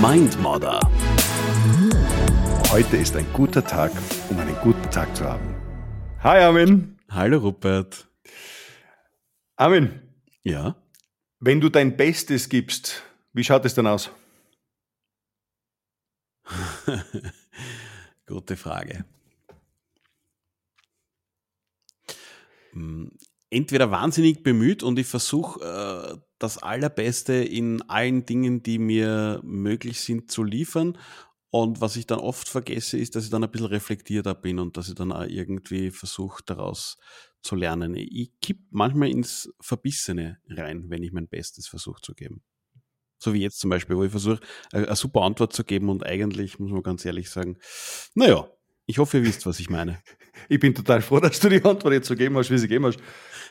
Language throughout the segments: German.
Mindmodder. Heute ist ein guter Tag, um einen guten Tag zu haben. Hi Armin. Hallo Rupert. Armin, Ja? wenn du dein Bestes gibst, wie schaut es dann aus? Gute Frage. Hm, Entweder wahnsinnig bemüht und ich versuche äh, das Allerbeste in allen Dingen, die mir möglich sind, zu liefern. Und was ich dann oft vergesse, ist, dass ich dann ein bisschen reflektierter bin und dass ich dann auch irgendwie versuche, daraus zu lernen. Ich kipp manchmal ins Verbissene rein, wenn ich mein Bestes versuche zu geben. So wie jetzt zum Beispiel, wo ich versuche, eine eine super Antwort zu geben und eigentlich, muss man ganz ehrlich sagen, naja, ich hoffe, ihr wisst, was ich meine. Ich bin total froh, dass du die Antwort jetzt so gegeben hast, wie sie gegeben hast.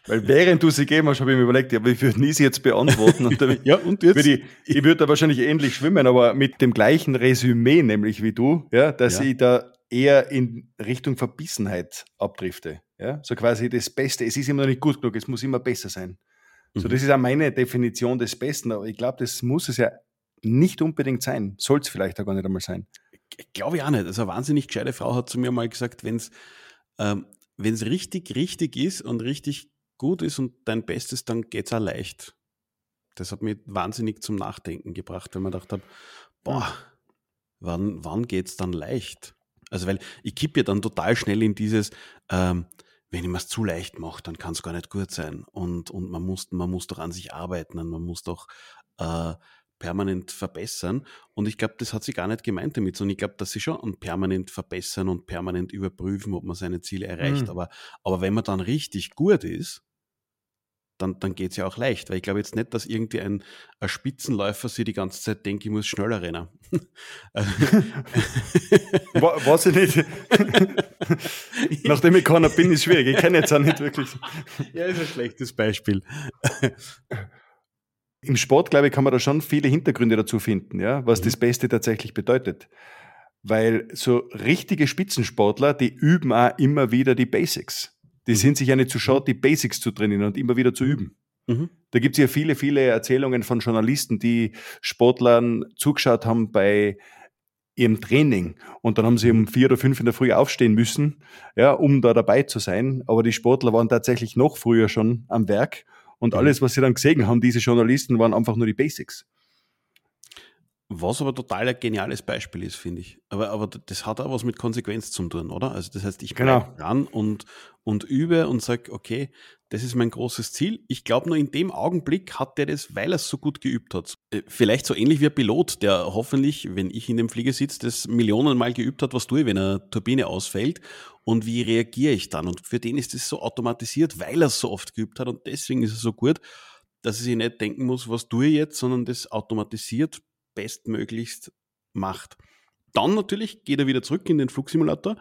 Weil während du sie gegeben hast, habe ich mir überlegt, ja, wie würde nie sie jetzt beantworten? Und damit, Ja, und würde ich, ich würde da wahrscheinlich ähnlich schwimmen, aber mit dem gleichen Resümee, nämlich wie du, ja, dass Ja. ich da eher in Richtung Verbissenheit abdrifte. Ja? So quasi das Beste. Es ist immer noch nicht gut genug, es muss immer besser sein. So, Mhm. das ist auch meine Definition des Besten, aber ich glaube, das muss es ja nicht unbedingt sein. Soll es vielleicht auch gar nicht einmal sein. Glaube ich auch nicht. Also eine wahnsinnig gescheite Frau hat zu mir mal gesagt, wenn es ähm, wenn's richtig, richtig ist und richtig gut ist und dein Bestes, dann geht's auch leicht. Das hat mich wahnsinnig zum Nachdenken gebracht, weil man gedacht habe, boah, wann, wann geht's dann leicht? Also weil ich kippe ja dann total schnell in dieses, ähm, wenn ich mir's zu leicht mache, dann kann es gar nicht gut sein. Und, und man, muss, man muss doch an sich arbeiten und man muss doch äh, permanent verbessern. Und ich glaube, das hat sie gar nicht gemeint damit, sondern ich glaube, dass sie schon an permanent verbessern und permanent überprüfen, ob man seine Ziele erreicht. Mhm. Aber, aber wenn man dann richtig gut ist, dann, dann geht's ja auch leicht. Weil ich glaube jetzt nicht, dass irgendwie ein, ein Spitzenläufer sich die ganze Zeit denkt, ich muss schneller rennen. Weiß ich nicht. Nachdem ich keiner bin, ist schwierig. Ich kenne jetzt auch nicht wirklich. ja, ist ein schlechtes Beispiel. Im Sport, glaube ich, kann man da schon viele Hintergründe dazu finden, ja, was Mhm. das Beste tatsächlich bedeutet. Weil so richtige Spitzensportler, die üben auch immer wieder die Basics. Die sind sich ja nicht zu schade, die Basics zu trainieren und immer wieder zu üben. Mhm. Da gibt es ja viele, viele Erzählungen von Journalisten, die Sportlern zugeschaut haben bei ihrem Training. Und dann haben sie um vier oder fünf in der Früh aufstehen müssen, ja, um da dabei zu sein. Aber die Sportler waren tatsächlich noch früher schon am Werk. Und Mhm. alles, was sie dann gesehen haben, diese Journalisten, waren einfach nur die Basics. Was aber total ein geniales Beispiel ist, finde ich. Aber, aber das hat auch was mit Konsequenz zu tun, oder? Also das heißt, ich bleibe Genau. dran und, und übe und sage, okay, das ist mein großes Ziel. Ich glaube nur in dem Augenblick hat der das, weil er es so gut geübt hat. Äh, Vielleicht so ähnlich wie ein Pilot, der hoffentlich, wenn ich in dem Flieger sitze, das Millionenmal geübt hat, was tue ich, wenn eine Turbine ausfällt und wie reagiere ich dann. Und für den ist das so automatisiert, weil er es so oft geübt hat und deswegen ist es so gut, dass er sich nicht denken muss, was tue ich jetzt, sondern das automatisiert bestmöglichst macht. Dann natürlich geht er wieder zurück in den Flugsimulator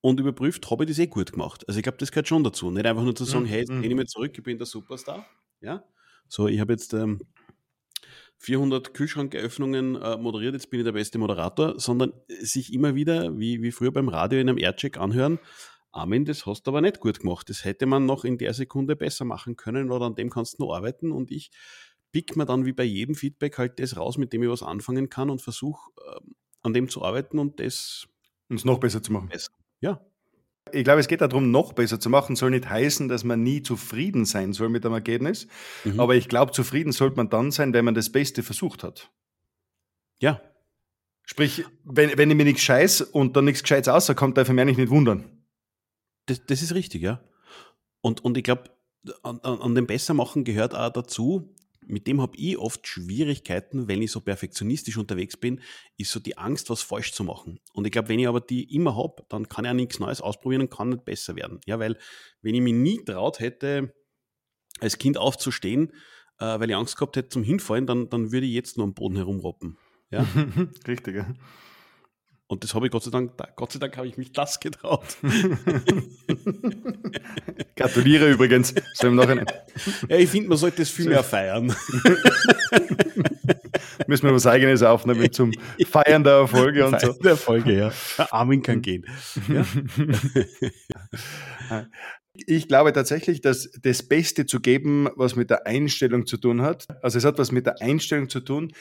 und überprüft, habe ich das eh gut gemacht. Also ich glaube, das gehört schon dazu. Nicht einfach nur zu sagen, Mhm, hey, jetzt mhm. lehne ich mich zurück, ich bin der Superstar. Ja? So, ich habe jetzt ähm, 400 Kühlschrankeröffnungen äh, moderiert, jetzt bin ich der beste Moderator, sondern sich immer wieder, wie, wie früher beim Radio in einem Aircheck anhören, Armin, das hast du aber nicht gut gemacht. Das hätte man noch in der Sekunde besser machen können oder an dem kannst du noch arbeiten und ich pick mir dann wie bei jedem Feedback halt das raus, mit dem ich was anfangen kann und versuche ähm, an dem zu arbeiten und das Um es noch besser zu machen. besser. Ja, Ich glaube, es geht darum, noch besser zu machen. Soll nicht heißen, dass man nie zufrieden sein soll mit dem Ergebnis. Mhm. Aber ich glaube, zufrieden sollte man dann sein, wenn man das Beste versucht hat. ja, Sprich, wenn, wenn ich mir nichts scheiß und dann nichts Gescheites rauskommt, darf ich mich eigentlich nicht wundern. das, das ist richtig, ja. Und, und ich glaube, an, an, an dem Bessermachen gehört auch dazu, mit dem habe ich oft Schwierigkeiten, wenn ich so perfektionistisch unterwegs bin, ist so die Angst, was falsch zu machen. Und ich glaube, wenn ich aber die immer habe, dann kann ich auch nichts Neues ausprobieren und kann nicht besser werden. Ja, weil wenn ich mich nie traut hätte, als Kind aufzustehen, äh, weil ich Angst gehabt hätte zum Hinfallen, dann, dann würde ich jetzt nur am Boden herumroppen. Ja? Richtig, ja. Und das habe ich Gott sei Dank, Gott sei Dank habe ich mich das getraut. Gratuliere übrigens. So im Nachhinein. Ja, ich finde, man sollte das viel mehr feiern. Müssen wir was Eigenes aufnehmen zum Feiern der Erfolge und so. Der Folge, ja. Armin kann gehen. Ja? Ich glaube tatsächlich, dass das Beste zu geben, was mit der Einstellung zu tun hat, also es hat was mit der Einstellung zu tun,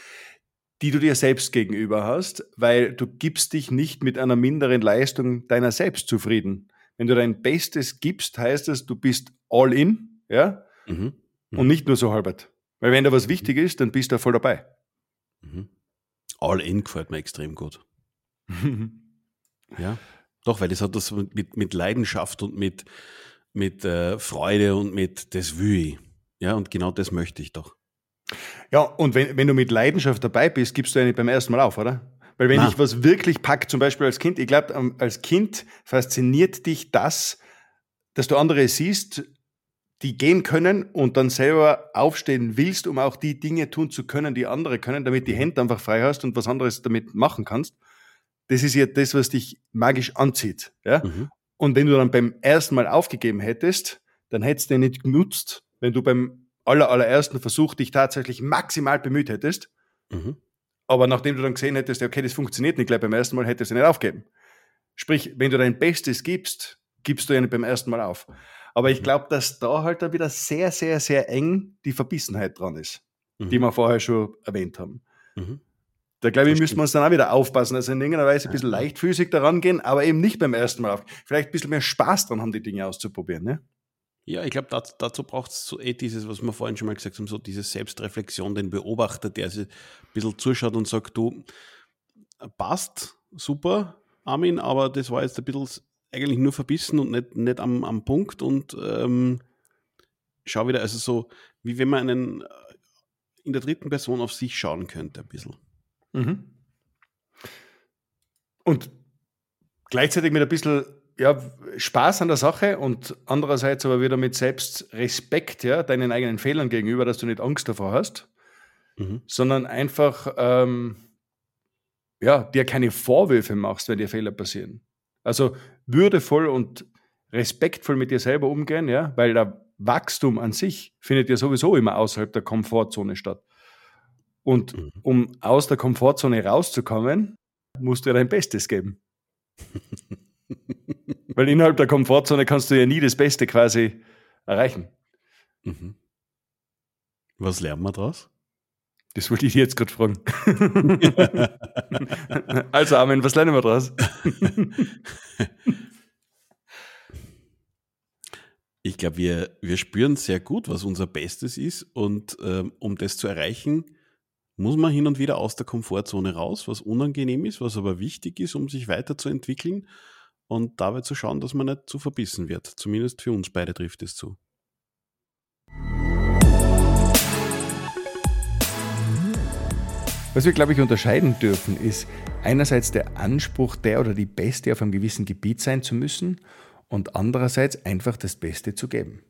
die du dir selbst gegenüber hast, weil du gibst dich nicht mit einer minderen Leistung deiner selbst zufrieden. Wenn du dein Bestes gibst, heißt es, du bist all in, ja, mhm. Mhm. und nicht nur so halbert. Weil wenn da was wichtig ist, dann bist du voll dabei. Mhm. All in gefällt mir extrem gut. ja, doch, weil das hat das mit, mit Leidenschaft und mit, mit äh, Freude und mit das will Ja, und genau das möchte ich doch. Ja, und wenn, wenn du mit Leidenschaft dabei bist, gibst du ja nicht beim ersten Mal auf, oder? Weil wenn Nein. ich was wirklich packe, zum Beispiel als Kind, ich glaube, ähm, als Kind fasziniert dich das, dass du andere siehst, die gehen können und dann selber aufstehen willst, um auch die Dinge tun zu können, die andere können, damit die Hände einfach frei hast und was anderes damit machen kannst. Das ist ja das, was dich magisch anzieht. Ja? Mhm. Und wenn du dann beim ersten Mal aufgegeben hättest, dann hättest du den nicht genutzt, wenn du beim aller, allerersten Versuch dich tatsächlich maximal bemüht hättest. Mhm. Aber nachdem du dann gesehen hättest, okay, das funktioniert nicht gleich beim ersten Mal, hättest du nicht aufgeben. Sprich, wenn du dein Bestes gibst, gibst du ja nicht beim ersten Mal auf. Aber ich mhm. glaube, dass da halt dann wieder sehr, sehr, sehr eng die Verbissenheit dran ist, mhm. die wir vorher schon erwähnt haben. Mhm. Da glaube ich, müssen wir uns dann auch wieder aufpassen. Also in irgendeiner Weise ein bisschen leichtfüßig daran gehen, aber eben nicht beim ersten Mal auf. Vielleicht ein bisschen mehr Spaß dran haben, die Dinge auszuprobieren. Ne? Ja, ich glaube, dazu, dazu braucht es so eh dieses, was wir vorhin schon mal gesagt haben, so diese Selbstreflexion, den Beobachter, der sich ein bisschen zuschaut und sagt, du, passt, super, Armin, aber das war jetzt ein bisschen eigentlich nur verbissen und nicht, nicht am, am Punkt und ähm, schau wieder, also so, wie wenn man einen äh, in der dritten Person auf sich schauen könnte, ein bisschen. Mhm. Und gleichzeitig mit ein bisschen ja, Spaß an der Sache und andererseits aber wieder mit Selbstrespekt, ja, deinen eigenen Fehlern gegenüber, dass du nicht Angst davor hast, mhm. sondern einfach ähm, ja, dir keine Vorwürfe machst, wenn dir Fehler passieren. Also würdevoll und respektvoll mit dir selber umgehen, ja, weil der Wachstum an sich findet ja sowieso immer außerhalb der Komfortzone statt. Und mhm. um aus der Komfortzone rauszukommen, musst du ja dein Bestes geben. Weil innerhalb der Komfortzone kannst du ja nie das Beste quasi erreichen. Mhm. Was lernen wir daraus? Das wollte ich jetzt gerade fragen. also, Armin, was lernen wir daraus? ich glaube, wir, wir spüren sehr gut, was unser Bestes ist. Und ähm, um das zu erreichen, muss man hin und wieder aus der Komfortzone raus, was unangenehm ist, was aber wichtig ist, um sich weiterzuentwickeln und dabei zu schauen, dass man nicht zu verbissen wird. Zumindest für uns beide trifft es zu. Was wir, glaube ich, unterscheiden dürfen, ist einerseits der Anspruch, der oder die Beste auf einem gewissen Gebiet sein zu müssen und andererseits einfach das Beste zu geben.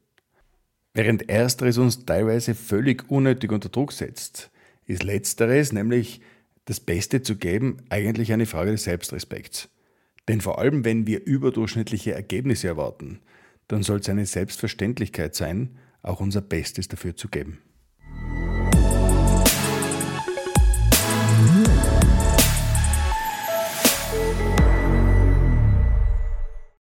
Während ersteres uns teilweise völlig unnötig unter Druck setzt, ist letzteres, nämlich das Beste zu geben, eigentlich eine Frage des Selbstrespekts. Denn vor allem, wenn wir überdurchschnittliche Ergebnisse erwarten, dann soll es eine Selbstverständlichkeit sein, auch unser Bestes dafür zu geben.